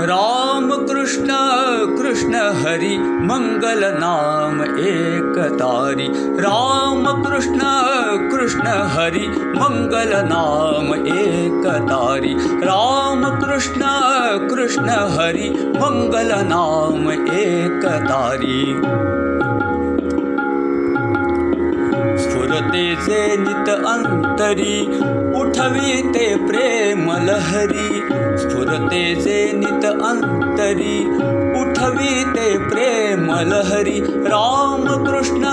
कृष्ण कृष्ण हरि मंगल नाम एक तारी। राम कृष्ण कृष्ण हरि मंगल नाम एक तारी। राम कृष्ण कृष्ण हरि मंगल नाम एक स्फुरतेचे नित अंतरी उठविते प्रेम लहरी। स्फुरतेचे नित अंतरी उठविते प्रेम लहरी। राम कृष्ण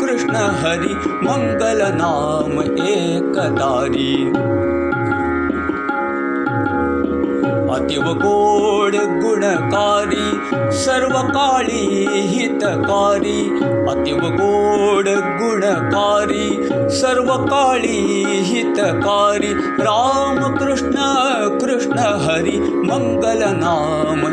कृष्ण हरि मंगल नाम एक तारी अतिव गोड गुणकारी सर्व काळी हितकारी। अतिव गोड गुणकारी सर्व काळी हितकारी राम कृष्ण हरि मंगल नाम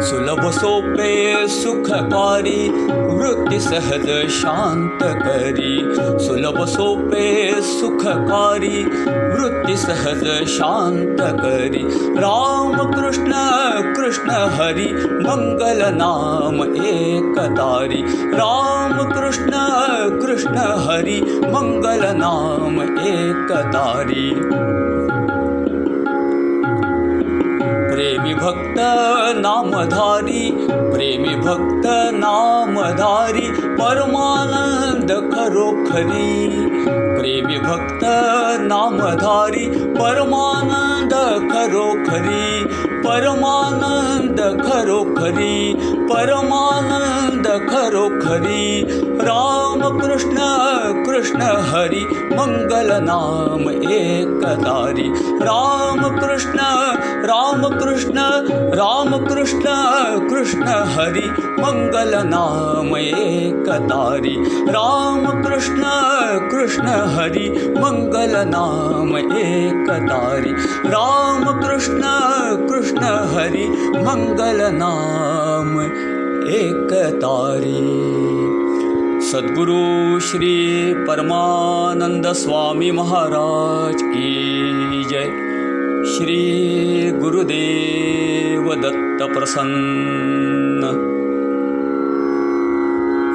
एक तारी सुलभ सोपे सुखकारी वृत्ती सहज शांत करी। सुलभ सोपे सुखकारी वृत्ती सहज शांत करी। राम कृष्ण हरि मंगल नाम एक तारी। राम कृष्ण हरि मंगल नाम भक्त नामधारी प्रेमी भक्त नामधारी परमानंद खरोखरी प्रेमी भक्त नामधारी परमानंद खरोखरी परमानंद खरोखरी। राम कृष्ण कृष्ण हरि मंगल नाम एक तारी राम कृष्ण राम कृष्ण राम कृष्ण कृष्ण हरि मंगल नाम एक तारी राम कृष्ण कृष्ण हरि मंगल नाम एक तारी राम कृष्ण कृष्ण हरि मंगल नाम एक तारी सद्गुरु श्री परमानंद स्वामी महाराज की जय। श्री गुरुदेव दत्त प्रसन्न